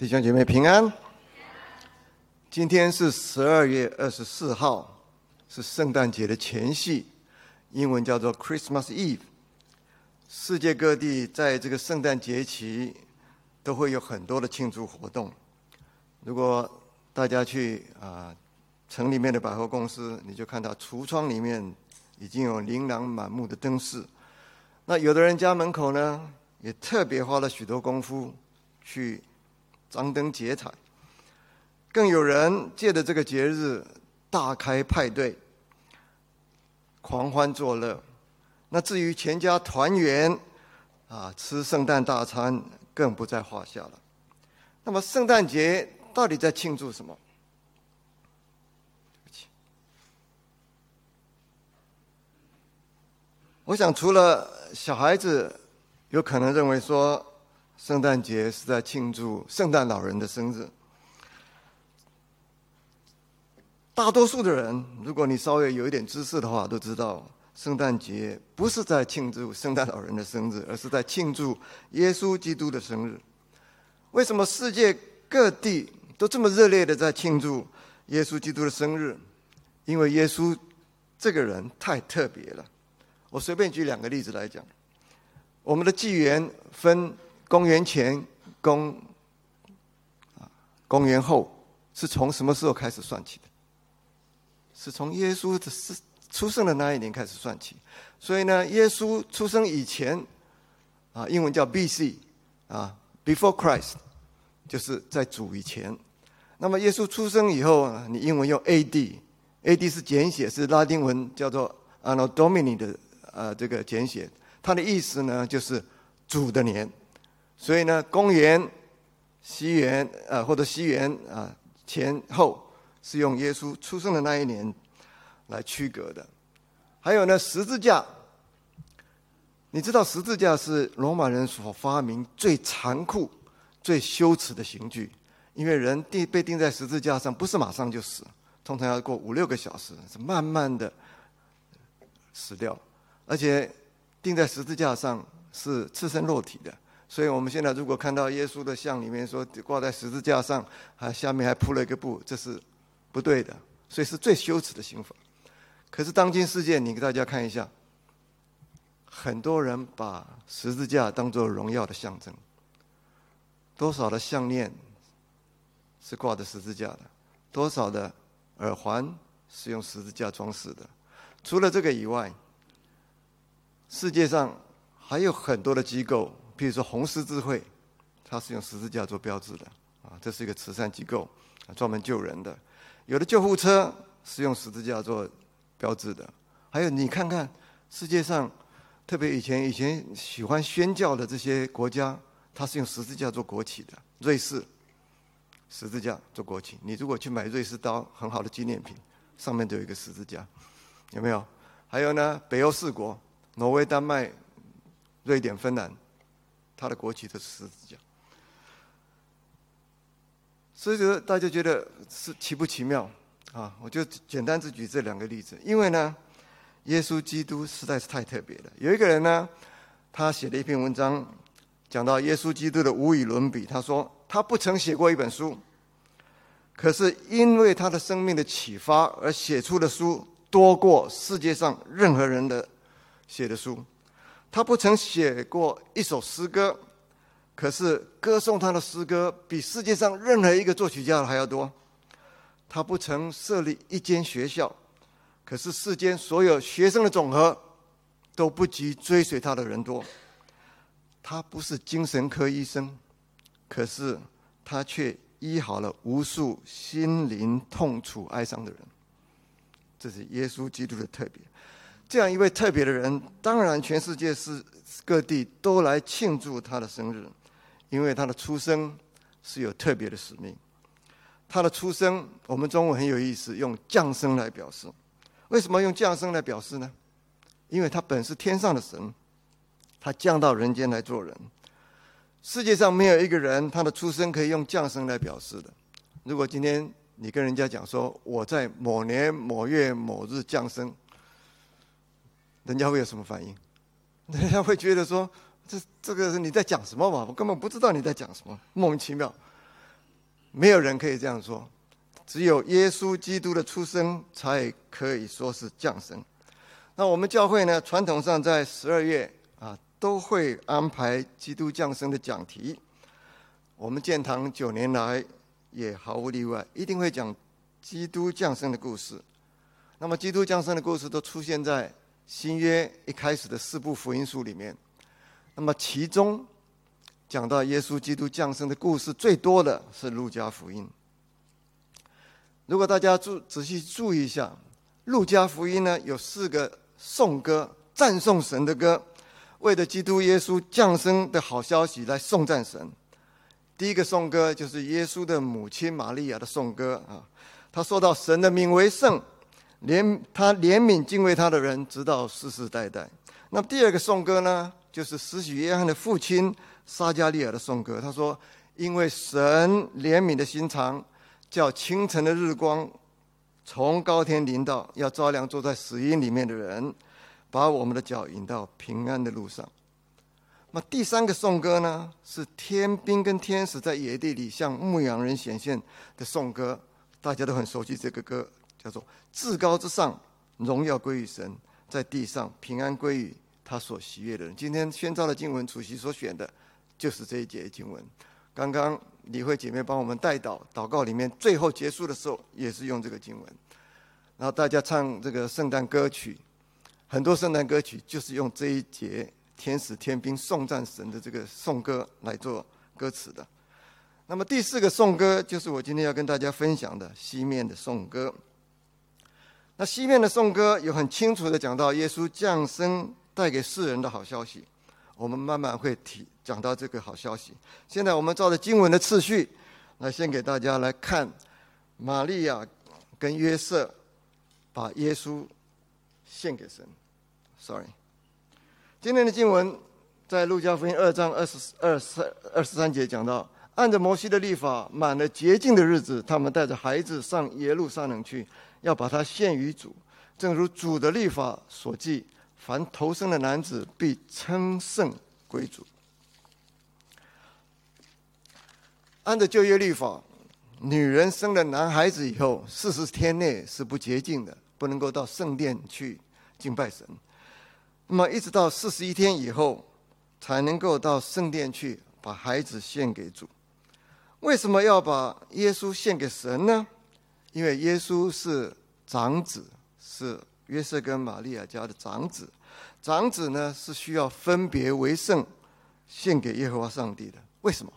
弟兄姐妹平安。今天是十二月二十四号，是圣诞节的前夕，英文叫做 Christmas Eve。世界各地在这个圣诞节期都会有很多的庆祝活动。如果大家去啊城里面的百货公司，你就看到橱窗里面已经有琳琅满目的灯饰。那有的人家门口呢，也特别花了许多功夫去张灯结彩。更有人借着这个节日大开派对，狂欢作乐。那至于全家团圆，啊，吃圣诞大餐更不在话下了。那么圣诞节到底在庆祝什么？我想除了小孩子有可能认为说，圣诞节是在庆祝圣诞老人的生日。大多数的人，如果你稍微有一点知识的话，都知道。圣诞节不是在庆祝圣诞老人的生日，而是在庆祝耶稣基督的生日。为什么世界各地都这么热烈的在庆祝耶稣基督的生日？因为耶稣这个人太特别了。我随便举两个例子来讲。我们的纪元分公元前、公啊公元后，是从什么时候开始算起的？是从耶稣的是。出生的那一年开始算起，所以呢，耶稣出生以前，啊，英文叫 B.C. 啊，Before Christ，就是在主以前。那么耶稣出生以后，你英文用 A.D.，A.D. 是简写，是拉丁文叫做 Anno Domini 的呃这个简写，它的意思呢就是主的年。所以呢，公元、西元啊或者西元啊前后是用耶稣出生的那一年。来区隔的，还有呢，十字架。你知道十字架是罗马人所发明最残酷、最羞耻的刑具，因为人钉被钉在十字架上，不是马上就死，通常要过五六个小时，是慢慢的死掉，而且钉在十字架上是赤身裸体的。所以我们现在如果看到耶稣的像里面说挂在十字架上，还下面还铺了一个布，这是不对的，所以是最羞耻的刑罚。可是当今世界，你给大家看一下，很多人把十字架当做荣耀的象征。多少的项链是挂着十字架的？多少的耳环是用十字架装饰的？除了这个以外，世界上还有很多的机构，比如说红十字会，它是用十字架做标志的啊，这是一个慈善机构，专门救人的。有的救护车是用十字架做。标志的，还有你看看世界上，特别以前以前喜欢宣教的这些国家，它是用十字架做国旗的。瑞士十字架做国旗，你如果去买瑞士刀，很好的纪念品，上面都有一个十字架，有没有？还有呢，北欧四国，挪威、丹麦、瑞典、芬兰，他的国旗都是十字架。所以说，大家觉得是奇不奇妙？啊，我就简单只举这两个例子，因为呢，耶稣基督实在是太特别了。有一个人呢，他写了一篇文章，讲到耶稣基督的无与伦比。他说他不曾写过一本书，可是因为他的生命的启发而写出的书多过世界上任何人的写的书。他不曾写过一首诗歌，可是歌颂他的诗歌比世界上任何一个作曲家还要多。他不曾设立一间学校，可是世间所有学生的总和都不及追随他的人多。他不是精神科医生，可是他却医好了无数心灵痛楚哀伤的人。这是耶稣基督的特别。这样一位特别的人，当然全世界是各地都来庆祝他的生日，因为他的出生是有特别的使命。他的出生，我们中文很有意思，用降生来表示。为什么用降生来表示呢？因为他本是天上的神，他降到人间来做人。世界上没有一个人，他的出生可以用降生来表示的。如果今天你跟人家讲说我在某年某月某日降生，人家会有什么反应？人家会觉得说这这个你在讲什么嘛？我根本不知道你在讲什么，莫名其妙。没有人可以这样说，只有耶稣基督的出生才可以说是降生。那我们教会呢，传统上在十二月啊，都会安排基督降生的讲题。我们建堂九年来也毫无例外，一定会讲基督降生的故事。那么，基督降生的故事都出现在新约一开始的四部福音书里面。那么，其中讲到耶稣基督降生的故事最多的是路加福音。如果大家注仔细注意一下，路加福音呢有四个颂歌，赞颂神的歌，为了基督耶稣降生的好消息来颂赞神。第一个颂歌就是耶稣的母亲玛利亚的颂歌啊，他说到神的名为圣。怜他怜悯敬畏他的人，直到世世代代。那么第二个颂歌呢，就是施洗约翰的父亲撒加利亚的颂歌。他说：“因为神怜悯的心肠，叫清晨的日光从高天临到，要照亮坐在死荫里面的人，把我们的脚引到平安的路上。”那第三个颂歌呢，是天兵跟天使在野地里向牧羊人显现的颂歌。大家都很熟悉这个歌。叫做至高之上，荣耀归于神；在地上平安归于他所喜悦的人。今天宣召的经文，主席所选的，就是这一节经文。刚刚李慧姐妹帮我们带祷，祷告里面最后结束的时候，也是用这个经文。然后大家唱这个圣诞歌曲，很多圣诞歌曲就是用这一节天使天兵颂赞神的这个颂歌来做歌词的。那么第四个颂歌，就是我今天要跟大家分享的西面的颂歌。那西面的颂歌有很清楚的讲到耶稣降生带给世人的好消息，我们慢慢会提讲到这个好消息。现在我们照着经文的次序，来先给大家来看玛利亚跟约瑟把耶稣献给神。Sorry，今天的经文在路加福音二章二十二三二十三节讲到，按着摩西的律法，满了洁净的日子，他们带着孩子上耶路撒冷去。要把它献于主，正如主的律法所记，凡投生的男子必称圣归主。按照旧约律法，女人生了男孩子以后，四十天内是不洁净的，不能够到圣殿去敬拜神。那么一直到四十一天以后，才能够到圣殿去把孩子献给主。为什么要把耶稣献给神呢？因为耶稣是长子，是约瑟跟玛利亚家的长子。长子呢是需要分别为圣，献给耶和华上帝的。为什么？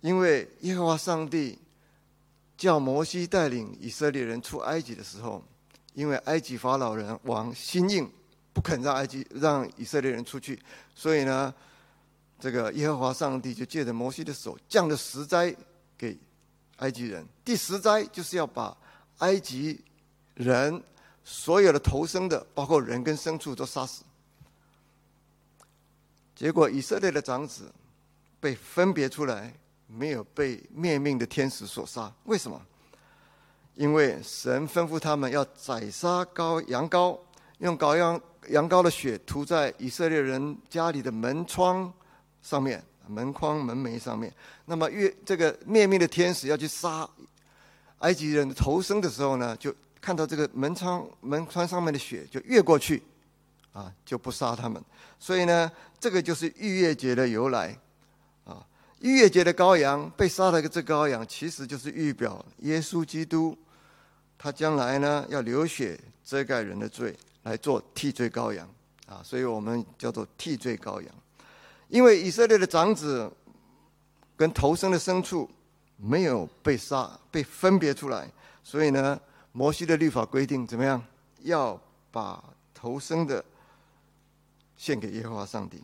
因为耶和华上帝叫摩西带领以色列人出埃及的时候，因为埃及法老人王心硬，不肯让埃及让以色列人出去，所以呢，这个耶和华上帝就借着摩西的手降了十灾给。埃及人第十灾就是要把埃及人所有的投生的，包括人跟牲畜都杀死。结果以色列的长子被分别出来，没有被灭命的天使所杀。为什么？因为神吩咐他们要宰杀羔羊羔，用羔羊羊羔的血涂在以色列人家里的门窗上面。门框、门楣上面，那么越这个灭命的天使要去杀埃及人的头生的时候呢，就看到这个门窗、门窗上面的血，就越过去，啊，就不杀他们。所以呢，这个就是逾越节的由来，啊，逾越节的羔羊被杀的这羔羊，其实就是预表耶稣基督，他将来呢要流血遮盖人的罪，来做替罪羔羊，啊，所以我们叫做替罪羔羊。因为以色列的长子跟头生的牲畜没有被杀，被分别出来，所以呢，摩西的律法规定怎么样？要把头生的献给耶和华上帝。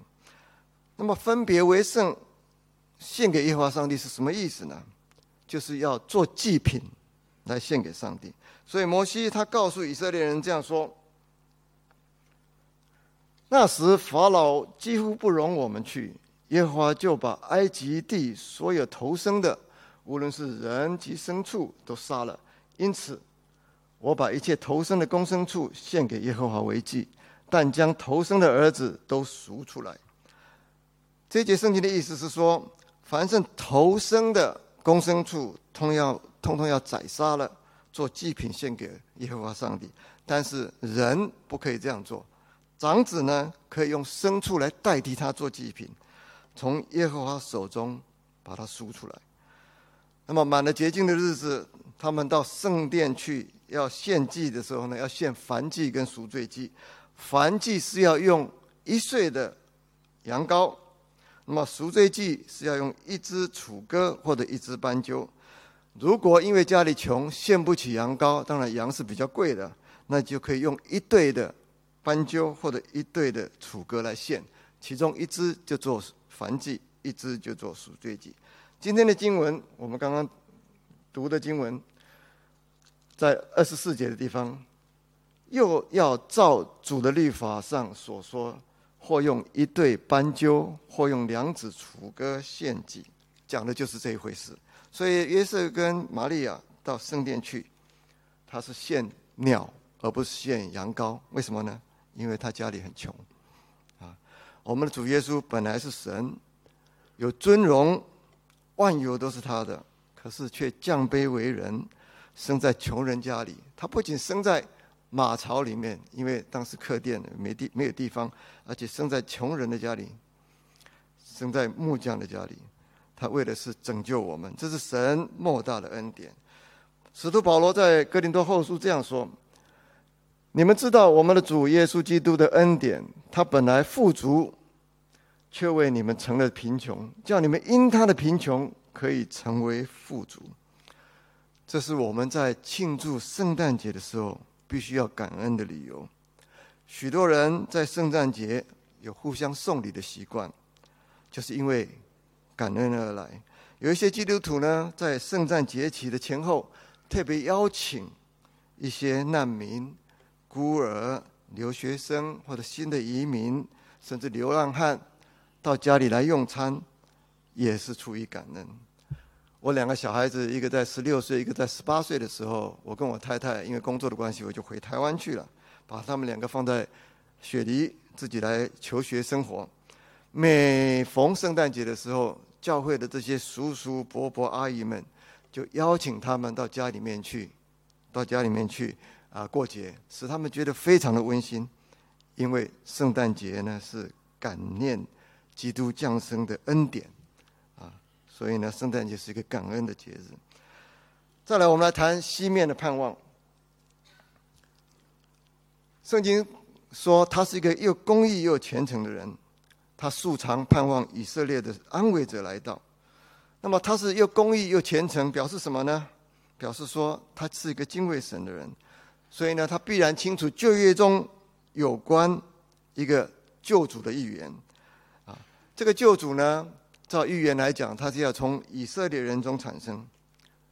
那么分别为圣，献给耶和华上帝是什么意思呢？就是要做祭品来献给上帝。所以摩西他告诉以色列人这样说。那时法老几乎不容我们去，耶和华就把埃及地所有投生的，无论是人及牲畜，都杀了。因此，我把一切投生的公牲畜献给耶和华为祭，但将投生的儿子都赎出来。这节圣经的意思是说，凡是投生的公牲畜通要通通要宰杀了，做祭品献给耶和华上帝。但是人不可以这样做，长子呢可以用牲畜来代替他做祭品，从耶和华手中把它赎出来。那么满了洁净的日子，他们到圣殿去要献祭的时候呢，要献燔祭跟赎罪祭。燔祭是要用一岁的羊羔，那么赎罪祭是要用一只楚歌或者一只斑鸠。如果因为家里穷献不起羊羔，当然羊是比较贵的。那就可以用一对的斑鸠或者一对的楚歌来献，其中一只就做燔祭，一只就做赎罪祭。今天的经文，我们刚刚读的经文，在二十四节的地方，又要照主的律法上所说，或用一对斑鸠，或用两指楚歌献祭，讲的就是这一回事。所以约瑟跟玛利亚到圣殿去，他是献鸟。而不是献羊羔，为什么呢？因为他家里很穷，啊，我们的主耶稣本来是神，有尊荣，万有都是他的，可是却降卑为人，生在穷人家里。他不仅生在马槽里面，因为当时客店没地没有地方，而且生在穷人的家里，生在木匠的家里。他为的是拯救我们，这是神莫大的恩典。使徒保罗在哥林多后书这样说。你们知道我们的主耶稣基督的恩典，他本来富足，却为你们成了贫穷，叫你们因他的贫穷可以成为富足。这是我们在庆祝圣诞节的时候必须要感恩的理由。许多人在圣诞节有互相送礼的习惯，就是因为感恩而来。有一些基督徒呢，在圣诞节期的前后，特别邀请一些难民。孤儿、留学生或者新的移民，甚至流浪汉，到家里来用餐，也是出于感恩。我两个小孩子，一个在十六岁，一个在十八岁的时候，我跟我太太因为工作的关系，我就回台湾去了，把他们两个放在雪梨，自己来求学生活。每逢圣诞节的时候，教会的这些叔叔、伯伯、阿姨们，就邀请他们到家里面去，到家里面去。啊，过节使他们觉得非常的温馨，因为圣诞节呢是感念基督降生的恩典，啊，所以呢，圣诞节是一个感恩的节日。再来，我们来谈西面的盼望。圣经说他是一个又公义又虔诚的人，他素常盼望以色列的安慰者来到。那么他是又公义又虔诚，表示什么呢？表示说他是一个敬畏神的人。所以呢，他必然清楚旧约中有关一个救主的预言啊。这个救主呢，照预言来讲，他是要从以色列人中产生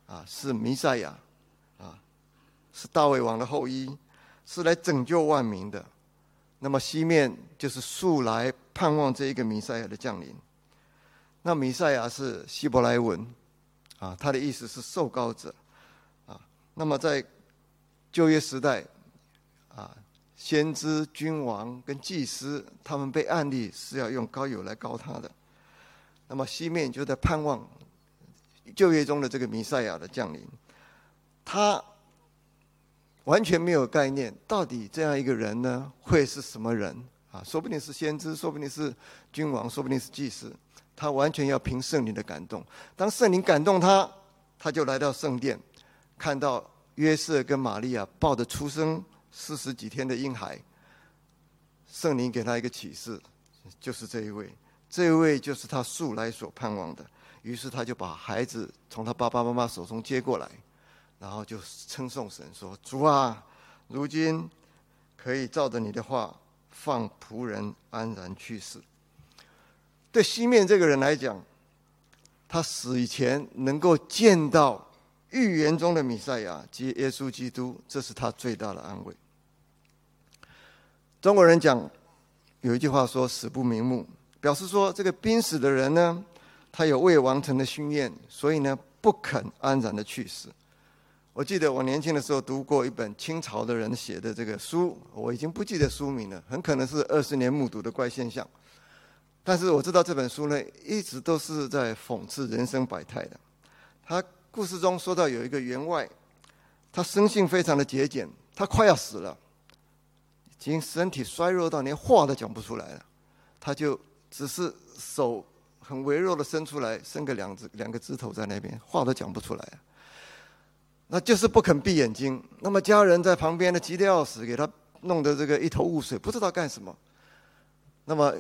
啊，是弥赛亚啊，是大卫王的后裔，是来拯救万民的。那么西面就是素来盼望这一个弥赛亚的降临。那弥赛亚是希伯来文啊，他的意思是受膏者啊。那么在旧约时代，啊，先知、君王跟祭司，他们被案例是要用膏油来膏他的。那么西面就在盼望旧约中的这个弥赛亚的降临。他完全没有概念，到底这样一个人呢，会是什么人啊？说不定是先知，说不定是君王，说不定是祭司。他完全要凭圣灵的感动。当圣灵感动他，他就来到圣殿，看到。约瑟跟玛利亚抱着出生四十几天的婴孩，圣灵给他一个启示，就是这一位，这一位就是他素来所盼望的。于是他就把孩子从他爸爸妈妈手中接过来，然后就称颂神说：“主啊，如今可以照着你的话，放仆人安然去世。”对西面这个人来讲，他死以前能够见到。预言中的弥赛亚即耶稣基督，这是他最大的安慰。中国人讲有一句话说“死不瞑目”，表示说这个濒死的人呢，他有未完成的心愿，所以呢不肯安然的去世。我记得我年轻的时候读过一本清朝的人写的这个书，我已经不记得书名了，很可能是二十年目睹的怪现象。但是我知道这本书呢，一直都是在讽刺人生百态的。他故事中说到有一个员外，他生性非常的节俭，他快要死了，已经身体衰弱到连话都讲不出来了，他就只是手很微弱的伸出来，伸个两只两个指头在那边，话都讲不出来那就是不肯闭眼睛。那么家人在旁边呢，急得要死，给他弄得这个一头雾水，不知道干什么。那么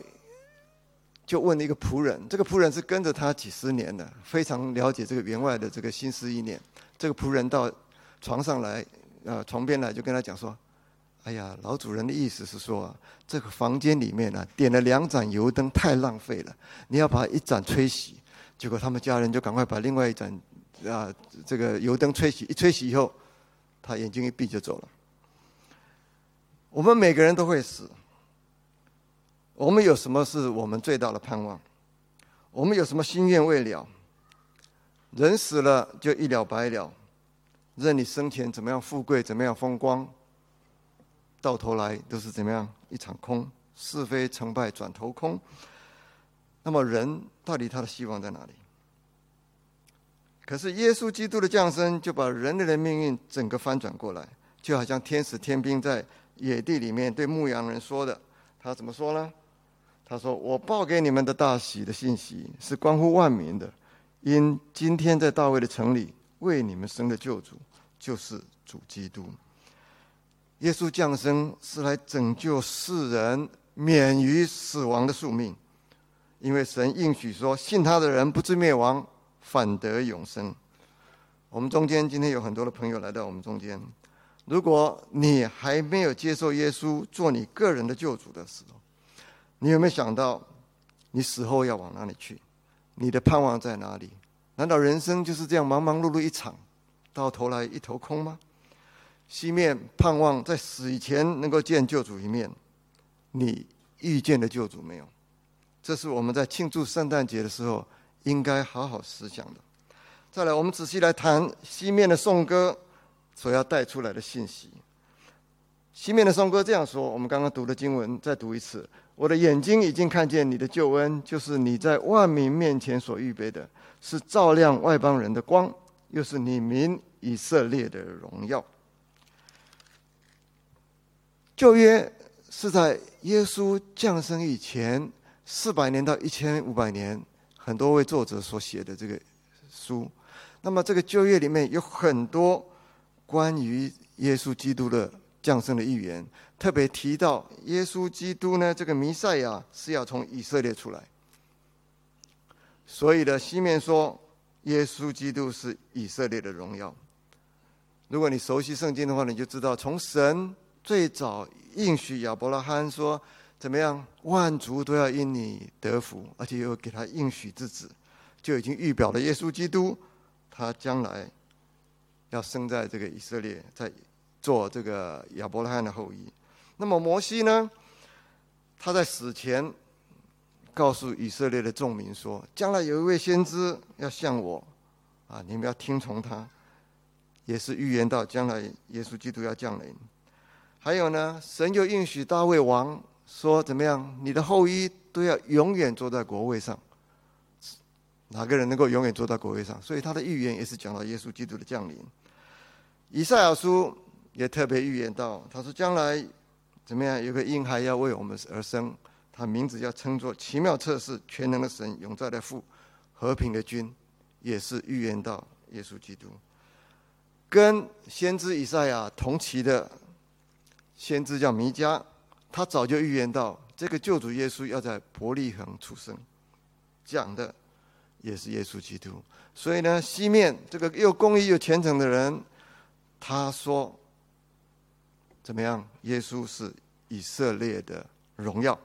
就问了一个仆人，这个仆人是跟着他几十年的，非常了解这个员外的这个心思意念。这个仆人到床上来，呃，床边来就跟他讲说：“哎呀，老主人的意思是说，这个房间里面呢，点了两盏油灯，太浪费了，你要把一盏吹熄。”结果他们家人就赶快把另外一盏。啊，这个油灯吹熄，一吹熄以后，他眼睛一闭就走了。我们每个人都会死。我们有什么是我们最大的盼望？我们有什么心愿未了？人死了就一了百了，任你生前怎么样富贵，怎么样风光，到头来都是怎么样一场空，是非成败转头空。那么人到底他的希望在哪里？可是耶稣基督的降生，就把人类的命运整个翻转过来，就好像天使天兵在野地里面对牧羊人说的。他怎么说呢？他说：“我报给你们的大喜的信息，是关乎万民的。因今天在大卫的城里为你们生的救主，就是主基督。耶稣降生是来拯救世人免于死亡的宿命，因为神应许说，信他的人不至灭亡。”反得永生。我们中间今天有很多的朋友来到我们中间。如果你还没有接受耶稣做你个人的救主的时候，你有没有想到你死后要往哪里去？你的盼望在哪里？难道人生就是这样忙忙碌碌一场，到头来一头空吗？西面盼望在死以前能够见救主一面，你遇见的救主没有？这是我们在庆祝圣诞节的时候。应该好好思想的。再来，我们仔细来谈西面的颂歌所要带出来的信息。西面的颂歌这样说：我们刚刚读的经文，再读一次。我的眼睛已经看见你的救恩，就是你在万民面前所预备的，是照亮外邦人的光，又是你民以色列的荣耀。旧约是在耶稣降生以前四百年到一千五百年。很多位作者所写的这个书，那么这个旧约里面有很多关于耶稣基督的降生的预言，特别提到耶稣基督呢，这个弥赛亚是要从以色列出来。所以呢，西面说耶稣基督是以色列的荣耀。如果你熟悉圣经的话，你就知道，从神最早应许亚伯拉罕说。怎么样？万族都要因你得福，而且又给他应许之子，就已经预表了耶稣基督，他将来要生在这个以色列，在做这个亚伯拉罕的后裔。那么摩西呢？他在死前告诉以色列的众民说：“将来有一位先知要像我，啊，你们要听从他。”也是预言到将来耶稣基督要降临。还有呢，神又应许大卫王。说怎么样？你的后裔都要永远坐在国位上。哪个人能够永远坐在国位上？所以他的预言也是讲到耶稣基督的降临。以赛亚书也特别预言到，他说将来怎么样？有个婴孩要为我们而生，他名字要称作奇妙测试、全能的神、永在的父、和平的君，也是预言到耶稣基督。跟先知以赛亚同期的先知叫弥迦。他早就预言到，这个救主耶稣要在伯利恒出生，讲的也是耶稣基督。所以呢，西面这个又公义又虔诚的人，他说怎么样？耶稣是以色列的荣耀。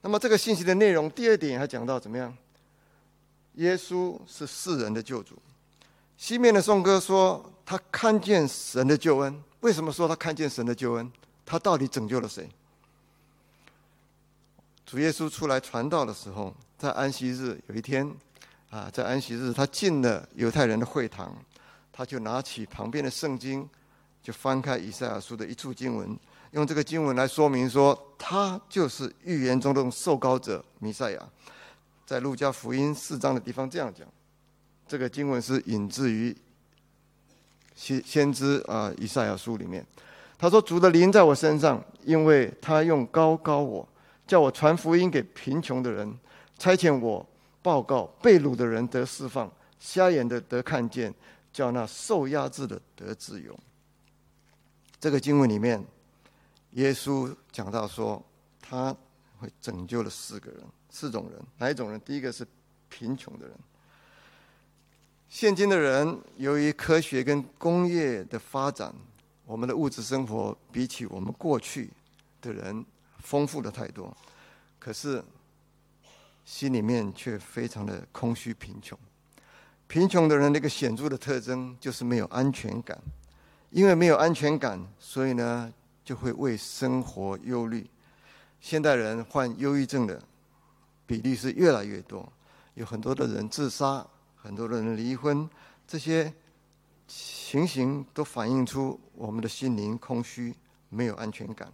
那么这个信息的内容，第二点还讲到怎么样？耶稣是世人的救主。西面的颂歌说，他看见神的救恩。为什么说他看见神的救恩？他到底拯救了谁？主耶稣出来传道的时候，在安息日有一天，啊，在安息日他进了犹太人的会堂，他就拿起旁边的圣经，就翻开以赛亚书的一处经文，用这个经文来说明说，他就是预言中的受膏者弥赛亚。在路加福音四章的地方这样讲：这个经文是引自于先先知啊以赛亚书里面。他说：“主的灵在我身上，因为他用高高我，叫我传福音给贫穷的人，差遣我报告被掳的人得释放，瞎眼的得看见，叫那受压制的得自由。”这个经文里面，耶稣讲到说，他会拯救了四个人，四种人，哪一种人？第一个是贫穷的人。现今的人由于科学跟工业的发展，我们的物质生活比起我们过去的人丰富的太多，可是心里面却非常的空虚贫穷。贫穷的人那个显著的特征就是没有安全感。因为没有安全感，所以呢就会为生活忧虑。现代人患忧郁症的比例是越来越多，有很多的人自杀，很多的人离婚，这些情形都反映出我们的心灵空虚，没有安全感。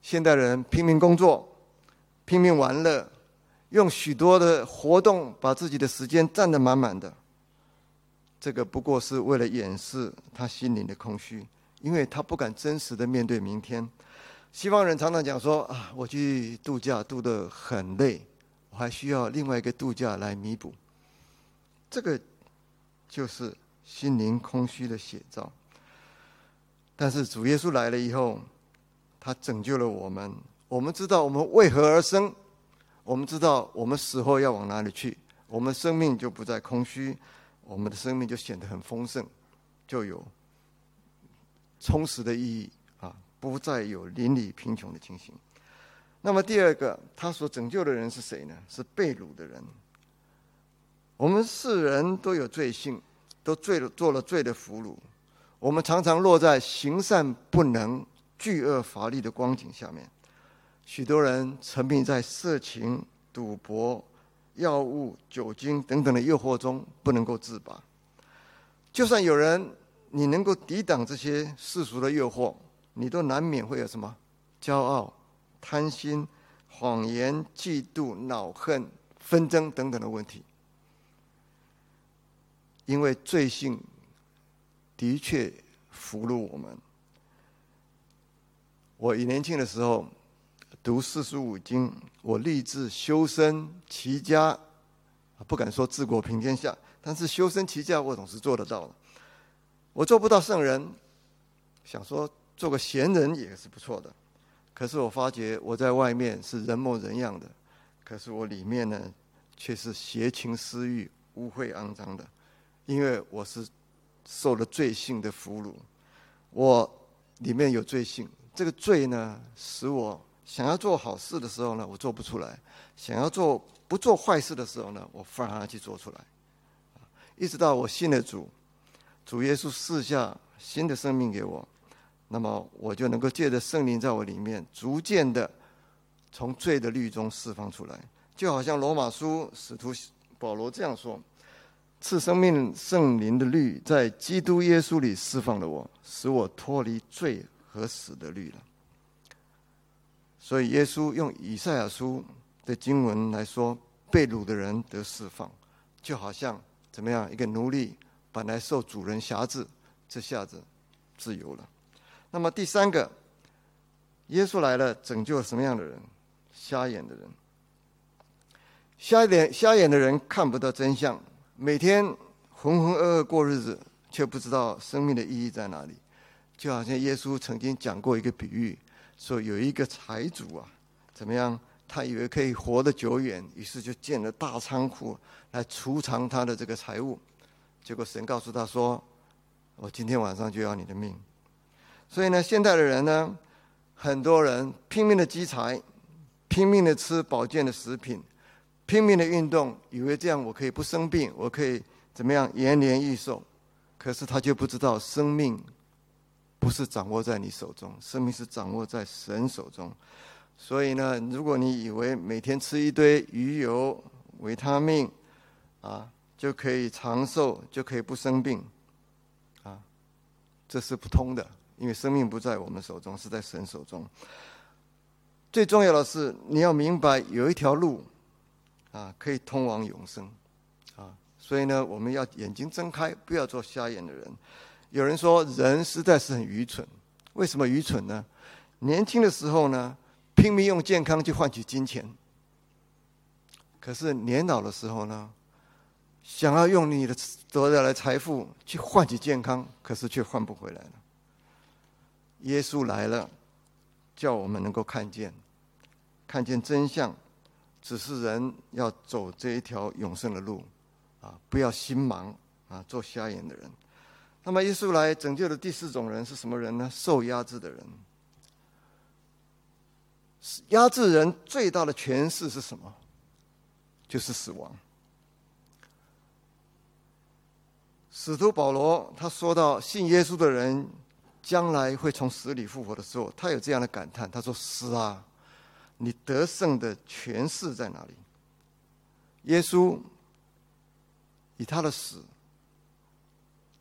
现代人拼命工作，拼命玩乐，用许多的活动把自己的时间占得满满的。这个不过是为了掩饰他心灵的空虚，因为他不敢真实的面对明天。西方人常常讲说：“啊，我去度假度得很累，我还需要另外一个度假来弥补。”这个就是心灵空虚的写照。但是主耶稣来了以后，他拯救了我们。我们知道我们为何而生，我们知道我们死后要往哪里去，我们生命就不再空虚。我们的生命就显得很丰盛，就有充实的意义啊，不再有邻里贫穷的情形。那么第二个，他所拯救的人是谁呢？是被掳的人。我们世人都有罪性，都罪了做了罪的俘虏。我们常常落在行善不能、巨恶乏力的光景下面。许多人沉迷在色情、赌博。药物、酒精等等的诱惑中不能够自拔。就算有人你能够抵挡这些世俗的诱惑，你都难免会有什么骄傲、贪心、谎言、嫉妒、恼恨、纷争等等的问题。因为罪性的确俘虏我们。我年轻的时候。读四书五经，我立志修身齐家，不敢说治国平天下，但是修身齐家我总是做得到的。我做不到圣人，想说做个贤人也是不错的。可是我发觉我在外面是人模人样的，可是我里面呢却是邪情私欲、污秽肮脏的，因为我是受了罪性的俘虏，我里面有罪性，这个罪呢使我。想要做好事的时候呢，我做不出来；想要做不做坏事的时候呢，我反而去做出来。一直到我信了主，主耶稣赐下新的生命给我，那么我就能够借着圣灵在我里面，逐渐的从罪的律中释放出来。就好像罗马书使徒保罗这样说：“赐生命圣灵的律，在基督耶稣里释放了我，使我脱离罪和死的律了。”所以，耶稣用以赛亚书的经文来说，被掳的人得释放，就好像怎么样？一个奴隶本来受主人辖制，这下子自由了。那么第三个，耶稣来了，拯救什么样的人？瞎眼的人。瞎眼瞎眼的人看不到真相，每天浑浑噩噩过日子，却不知道生命的意义在哪里。就好像耶稣曾经讲过一个比喻。说有一个财主啊，怎么样？他以为可以活得久远，于是就建了大仓库来储藏他的这个财物。结果神告诉他说：“我今天晚上就要你的命。”所以呢，现代的人呢，很多人拼命的积财，拼命的吃保健的食品，拼命的运动，以为这样我可以不生病，我可以怎么样延年益寿。可是他就不知道生命。不是掌握在你手中，生命是掌握在神手中。所以呢，如果你以为每天吃一堆鱼油、维他命，啊，就可以长寿，就可以不生病，啊，这是不通的。因为生命不在我们手中，是在神手中。最重要的是，你要明白有一条路，啊，可以通往永生，啊，所以呢，我们要眼睛睁开，不要做瞎眼的人。有人说，人实在是很愚蠢。为什么愚蠢呢？年轻的时候呢，拼命用健康去换取金钱；可是年老的时候呢，想要用你的得到的财富去换取健康，可是却换不回来了。耶稣来了，叫我们能够看见，看见真相。只是人要走这一条永生的路，啊，不要心盲啊，做瞎眼的人。那么，耶稣来拯救的第四种人是什么人呢？受压制的人。压制人最大的权势是什么？就是死亡。使徒保罗他说到信耶稣的人将来会从死里复活的时候，他有这样的感叹：他说：“死啊，你得胜的权势在哪里？”耶稣以他的死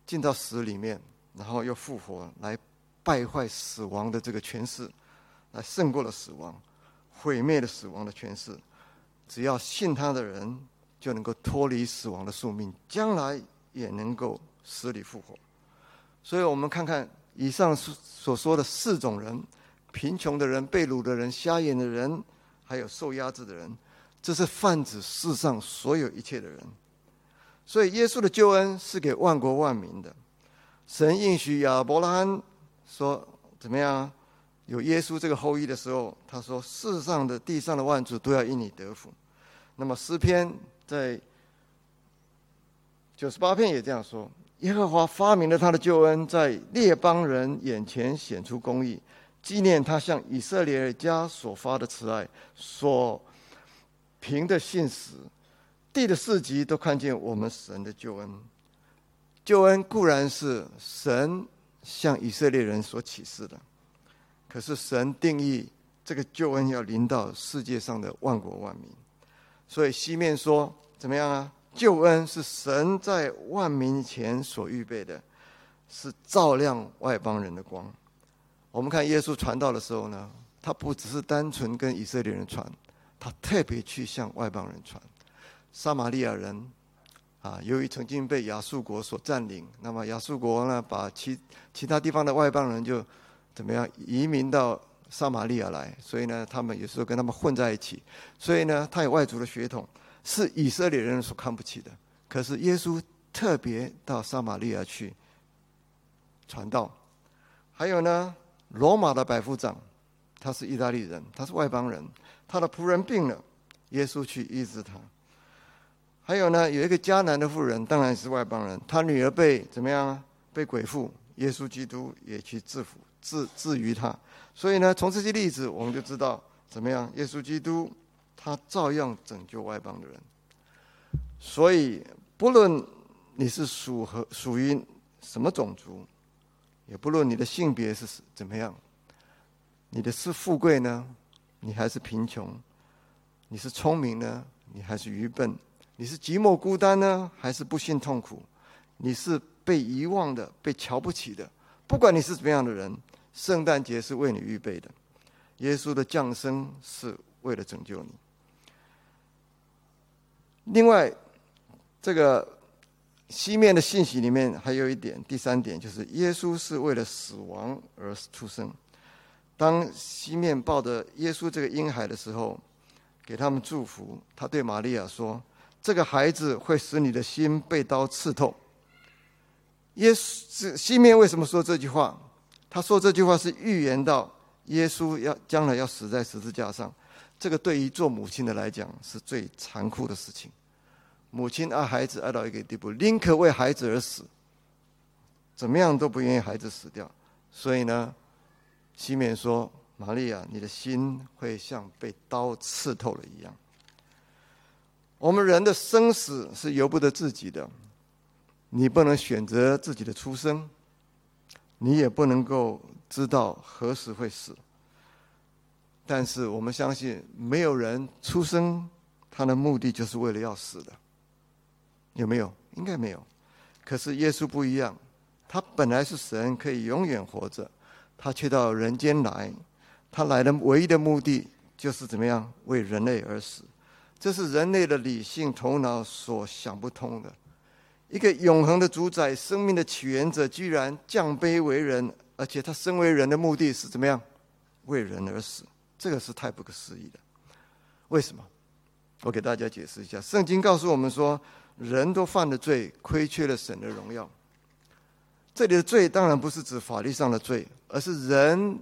进到死里面，然后又复活，来败坏死亡的这个权势。来胜过了死亡，毁灭了死亡的权势。只要信他的人，就能够脱离死亡的宿命，将来也能够死里复活。所以，我们看看以上所所说的四种人：贫穷的人、被掳的人、瞎眼的人，还有受压制的人。这是泛指世上所有一切的人。所以，耶稣的救恩是给万国万民的。神应许亚伯拉罕说：“怎么样？”有耶稣这个后裔的时候，他说：“世上的、地上的万族都要因你得福。”那么诗篇在九十八篇也这样说：“耶和华发明了他的救恩，在列邦人眼前显出公义，纪念他向以色列家所发的慈爱，所凭的信实，地的四极都看见我们神的救恩。救恩固然是神向以色列人所启示的。”可是神定义这个救恩要临到世界上的万国万民，所以西面说怎么样啊？救恩是神在万民前所预备的，是照亮外邦人的光。我们看耶稣传道的时候呢，他不只是单纯跟以色列人传，他特别去向外邦人传。撒玛利亚人啊，由于曾经被亚述国所占领，那么亚述国呢，把其其他地方的外邦人就。怎么样移民到撒玛利亚来？所以呢，他们有时候跟他们混在一起。所以呢，他有外族的血统，是以色列人所看不起的。可是耶稣特别到撒玛利亚去传道。还有呢，罗马的百夫长，他是意大利人，他是外邦人，他的仆人病了，耶稣去医治他。还有呢，有一个迦南的妇人，当然是外邦人，他女儿被怎么样啊？被鬼附，耶稣基督也去制服。治治于他，所以呢，从这些例子，我们就知道怎么样，耶稣基督他照样拯救外邦的人。所以，不论你是属和属于什么种族，也不论你的性别是怎么样，你的是富贵呢，你还是贫穷？你是聪明呢，你还是愚笨？你是寂寞孤单呢，还是不幸痛苦？你是被遗忘的，被瞧不起的？不管你是怎么样的人。圣诞节是为你预备的，耶稣的降生是为了拯救你。另外，这个西面的信息里面还有一点，第三点就是耶稣是为了死亡而出生。当西面抱着耶稣这个婴孩的时候，给他们祝福，他对玛利亚说：“这个孩子会使你的心被刀刺透。”耶稣西面为什么说这句话？他说这句话是预言到耶稣要将来要死在十字架上，这个对于做母亲的来讲是最残酷的事情。母亲爱孩子爱到一个地步，宁可为孩子而死，怎么样都不愿意孩子死掉。所以呢，西面说：“玛利亚，你的心会像被刀刺透了一样。”我们人的生死是由不得自己的，你不能选择自己的出生。你也不能够知道何时会死，但是我们相信，没有人出生，他的目的就是为了要死的，有没有？应该没有。可是耶稣不一样，他本来是神，可以永远活着，他却到人间来，他来的唯一的目的就是怎么样为人类而死，这是人类的理性头脑所想不通的。一个永恒的主宰、生命的起源者，居然降卑为人，而且他身为人的目的是怎么样？为人而死，这个是太不可思议的。为什么？我给大家解释一下。圣经告诉我们说，人都犯了罪，亏缺了神的荣耀。这里的罪当然不是指法律上的罪，而是人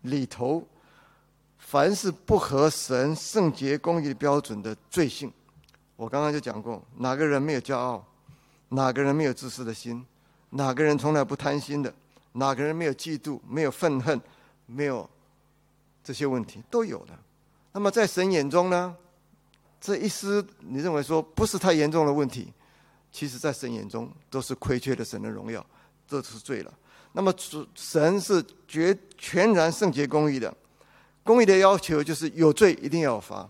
里头凡是不合神圣洁公义标准的罪性。我刚刚就讲过，哪个人没有骄傲？哪个人没有自私的心？哪个人从来不贪心的？哪个人没有嫉妒、没有愤恨、没有这些问题？都有的。那么在神眼中呢？这一丝你认为说不是太严重的问题，其实在神眼中都是亏缺了神的荣耀，这是罪了。那么主神是绝全然圣洁公义的，公义的要求就是有罪一定要罚，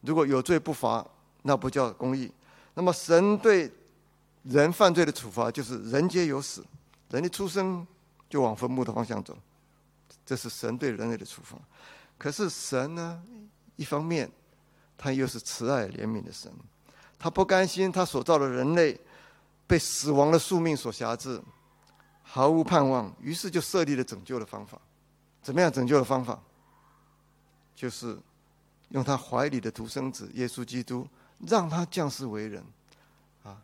如果有罪不罚，那不叫公义。那么神对人犯罪的处罚就是人皆有死，人的出生就往坟墓的方向走，这是神对人类的处罚。可是神呢，一方面他又是慈爱怜悯的神，他不甘心他所造的人类被死亡的宿命所辖制，毫无盼望，于是就设立了拯救的方法。怎么样拯救的方法？就是用他怀里的独生子耶稣基督。让他降世为人，啊，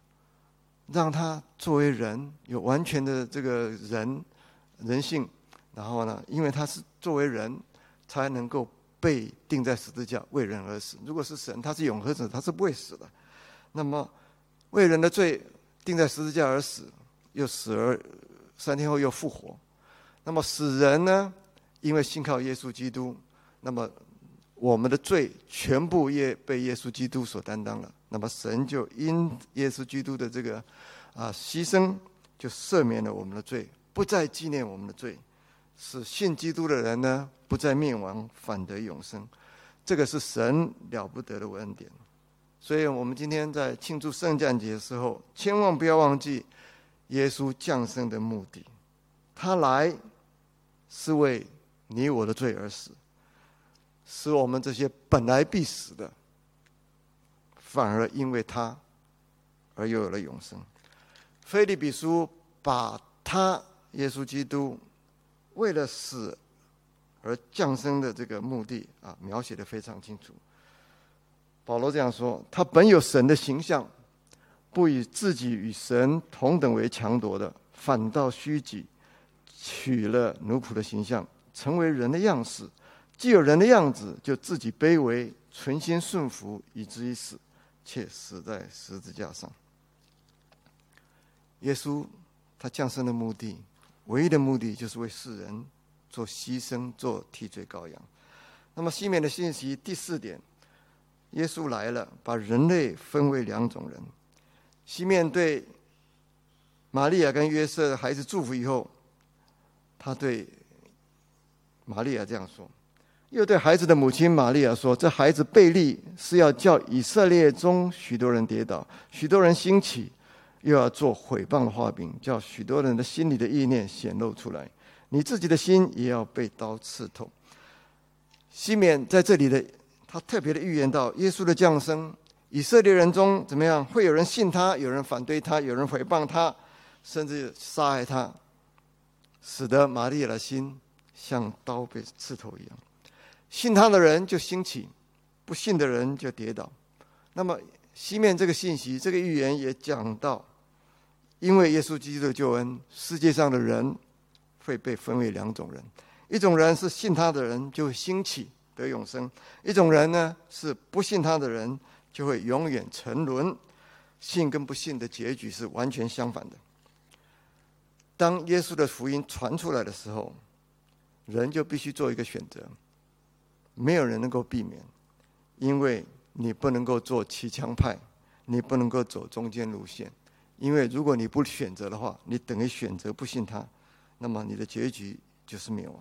让他作为人有完全的这个人人性，然后呢，因为他是作为人，才能够被钉在十字架为人而死。如果是神，他是永恒者，他是不会死的。那么为人的罪钉在十字架而死，又死而三天后又复活。那么死人呢？因为信靠耶稣基督，那么。我们的罪全部也被耶稣基督所担当了，那么神就因耶稣基督的这个啊牺牲，就赦免了我们的罪，不再纪念我们的罪，使信基督的人呢不再灭亡，反得永生。这个是神了不得的恩典。所以我们今天在庆祝圣诞节的时候，千万不要忘记耶稣降生的目的，他来是为你我的罪而死。使我们这些本来必死的，反而因为他而又有了永生。菲利比书把他耶稣基督为了死而降生的这个目的啊，描写的非常清楚。保罗这样说：他本有神的形象，不以自己与神同等为强夺的，反倒虚己，取了奴仆的形象，成为人的样式。既有人的样子，就自己卑微，存心顺服，以至于死，且死在十字架上。耶稣他降生的目的，唯一的目的就是为世人做牺牲，做替罪羔羊。那么西面的信息第四点，耶稣来了，把人类分为两种人。西面对玛利亚跟约瑟的孩子祝福以后，他对玛利亚这样说。又对孩子的母亲玛利亚说：“这孩子贝利是要叫以色列中许多人跌倒，许多人兴起，又要做毁谤的画饼，叫许多人的心里的意念显露出来。你自己的心也要被刀刺透。”西缅在这里的他特别的预言到耶稣的降生，以色列人中怎么样？会有人信他，有人反对他，有人毁谤他，甚至杀害他，使得玛利亚的心像刀被刺透一样。信他的人就兴起，不信的人就跌倒。那么西面这个信息，这个预言也讲到，因为耶稣基督的救恩，世界上的人会被分为两种人：一种人是信他的人，就会兴起得永生；一种人呢是不信他的人，就会永远沉沦。信跟不信的结局是完全相反的。当耶稣的福音传出来的时候，人就必须做一个选择。没有人能够避免，因为你不能够做骑墙派，你不能够走中间路线，因为如果你不选择的话，你等于选择不信他，那么你的结局就是灭亡。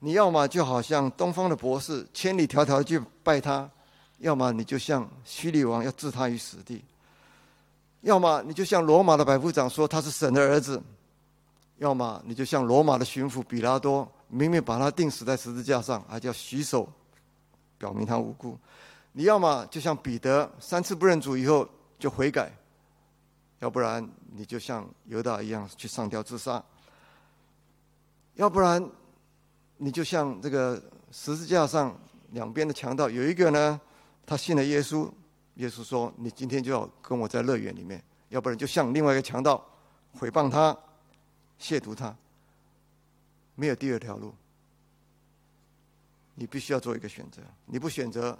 你要么就好像东方的博士，千里迢迢去拜他；要么你就像虚利王，要置他于死地；要么你就像罗马的百夫长说他是神的儿子；要么你就像罗马的巡抚比拉多。明明把他钉死在十字架上，还叫洗手，表明他无辜。你要么就像彼得三次不认主以后就悔改，要不然你就像犹大一样去上吊自杀；要不然你就像这个十字架上两边的强盗，有一个呢，他信了耶稣，耶稣说：“你今天就要跟我在乐园里面。”要不然就像另外一个强盗毁谤他、亵渎他，没有第二条路。你必须要做一个选择，你不选择，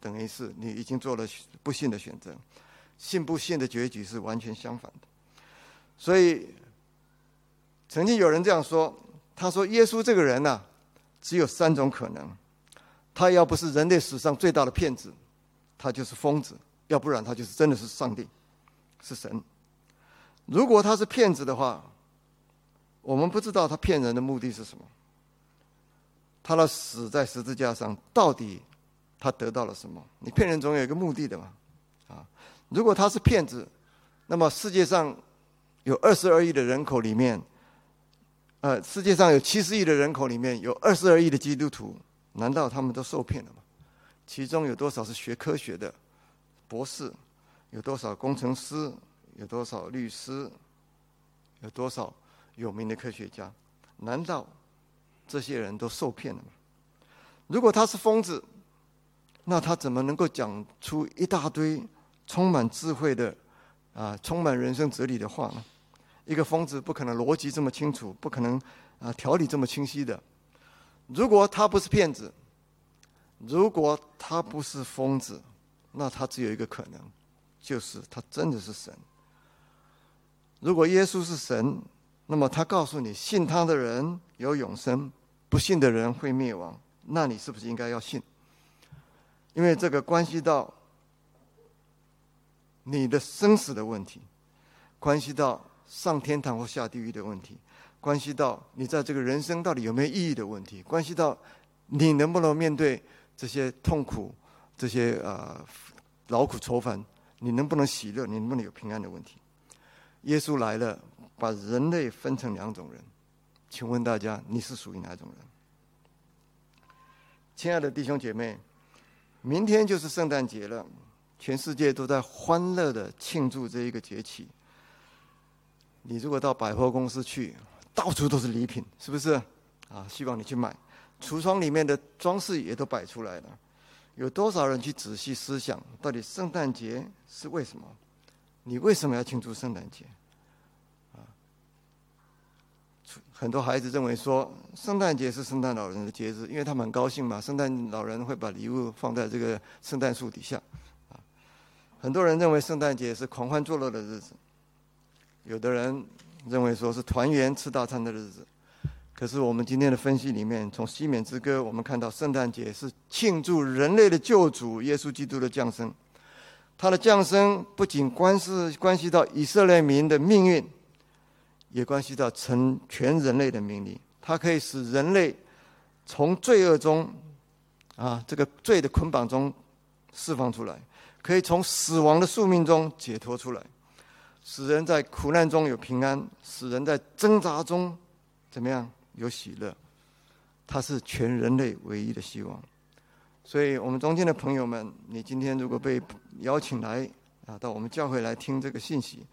等于是你已经做了不幸的选择。信不信的结局是完全相反的。所以，曾经有人这样说：“他说耶稣这个人呐，只有三种可能。他要不是人类史上最大的骗子，他就是疯子；要不然他就是真的是上帝，是神。如果他是骗子的话，我们不知道他骗人的目的是什么。他的死在十字架上，到底他得到了什么？你骗人总有一个目的的嘛。”啊如果他是骗子，那么世界上有二十二亿的人口里面，呃，世界上有七十亿的人口里面有二十二亿的基督徒，难道他们都受骗了吗？其中有多少是学科学的博士？有多少工程师？有多少律师？有多少有名的科学家？难道这些人都受骗了吗？如果他是疯子，那他怎么能够讲出一大堆？充满智慧的，啊，充满人生哲理的话呢？一个疯子不可能逻辑这么清楚，不可能啊条理这么清晰的。如果他不是骗子，如果他不是疯子，那他只有一个可能，就是他真的是神。如果耶稣是神，那么他告诉你，信他的人有永生，不信的人会灭亡。那你是不是应该要信？因为这个关系到。你的生死的问题，关系到上天堂或下地狱的问题，关系到你在这个人生到底有没有意义的问题，关系到你能不能面对这些痛苦、这些呃劳苦愁烦，你能不能喜乐，你能不能有平安的问题。耶稣来了，把人类分成两种人，请问大家，你是属于哪种人？亲爱的弟兄姐妹，明天就是圣诞节了。全世界都在欢乐的庆祝这一个节气。你如果到百货公司去，到处都是礼品，是不是？啊，希望你去买。橱窗里面的装饰也都摆出来了。有多少人去仔细思想，到底圣诞节是为什么？你为什么要庆祝圣诞节？啊，很多孩子认为说，圣诞节是圣诞老人的节日，因为他们很高兴嘛。圣诞老人会把礼物放在这个圣诞树底下。啊很多人认为圣诞节是狂欢作乐的日子，有的人认为说是团圆吃大餐的日子。可是我们今天的分析里面，从西缅之歌，我们看到圣诞节是庆祝人类的救主耶稣基督的降生。他的降生不仅关是关系到以色列民的命运，也关系到成全人类的命运。它可以使人类从罪恶中，啊，这个罪的捆绑中释放出来。可以从死亡的宿命中解脱出来，使人在苦难中有平安，使人在挣扎中怎么样有喜乐？它是全人类唯一的希望。所以，我们中间的朋友们，你今天如果被邀请来啊，到我们教会来听这个信息，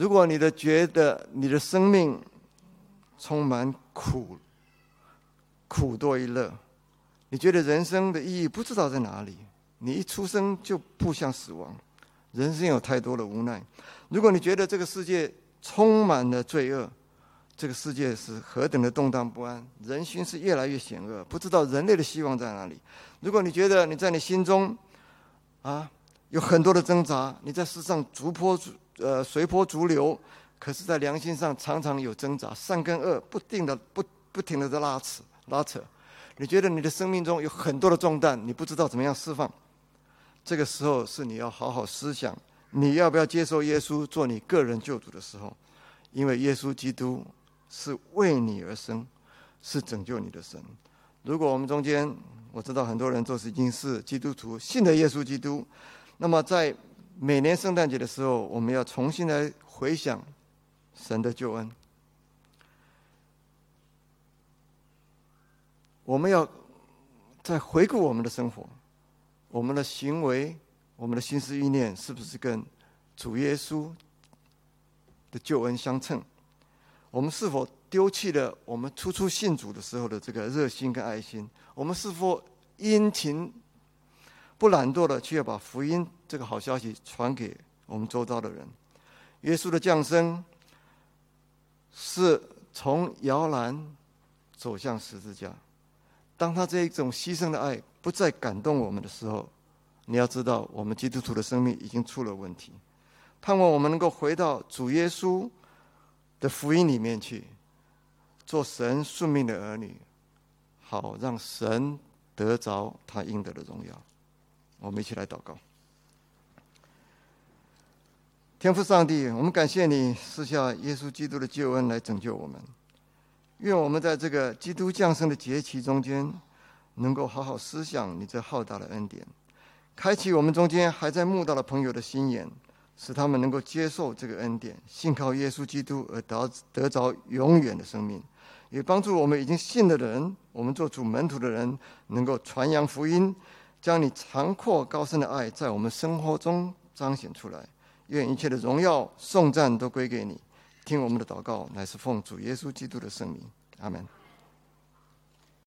如果你的觉得你的生命充满苦，苦多于乐，你觉得人生的意义不知道在哪里？你一出生就步向死亡，人生有太多的无奈。如果你觉得这个世界充满了罪恶，这个世界是何等的动荡不安，人心是越来越险恶，不知道人类的希望在哪里。如果你觉得你在你心中，啊，有很多的挣扎，你在世上逐波逐呃随波逐流，可是，在良心上常常有挣扎，善跟恶不定的不不停的在拉扯拉扯。你觉得你的生命中有很多的重担，你不知道怎么样释放。这个时候是你要好好思想，你要不要接受耶稣做你个人救主的时候？因为耶稣基督是为你而生，是拯救你的神。如果我们中间，我知道很多人都是已经是基督徒，信的耶稣基督，那么在每年圣诞节的时候，我们要重新来回想神的救恩。我们要再回顾我们的生活。我们的行为，我们的心思意念，是不是跟主耶稣的救恩相称？我们是否丢弃了我们初初信主的时候的这个热心跟爱心？我们是否殷勤不懒惰的去要把福音这个好消息传给我们周遭的人？耶稣的降生是从摇篮走向十字架。当他这一种牺牲的爱不再感动我们的时候，你要知道，我们基督徒的生命已经出了问题。盼望我们能够回到主耶稣的福音里面去，做神顺命的儿女，好让神得着他应得的荣耀。我们一起来祷告。天父上帝，我们感谢你赐下耶稣基督的救恩来拯救我们。愿我们在这个基督降生的节期中间，能够好好思想你这浩大的恩典。开启我们中间还在慕道的朋友的心眼，使他们能够接受这个恩典，信靠耶稣基督而得得着永远的生命；也帮助我们已经信的人，我们做主门徒的人，能够传扬福音，将你长阔高深的爱在我们生活中彰显出来。愿一切的荣耀颂赞都归给你。听我们的祷告，乃是奉主耶稣基督的圣名，阿门。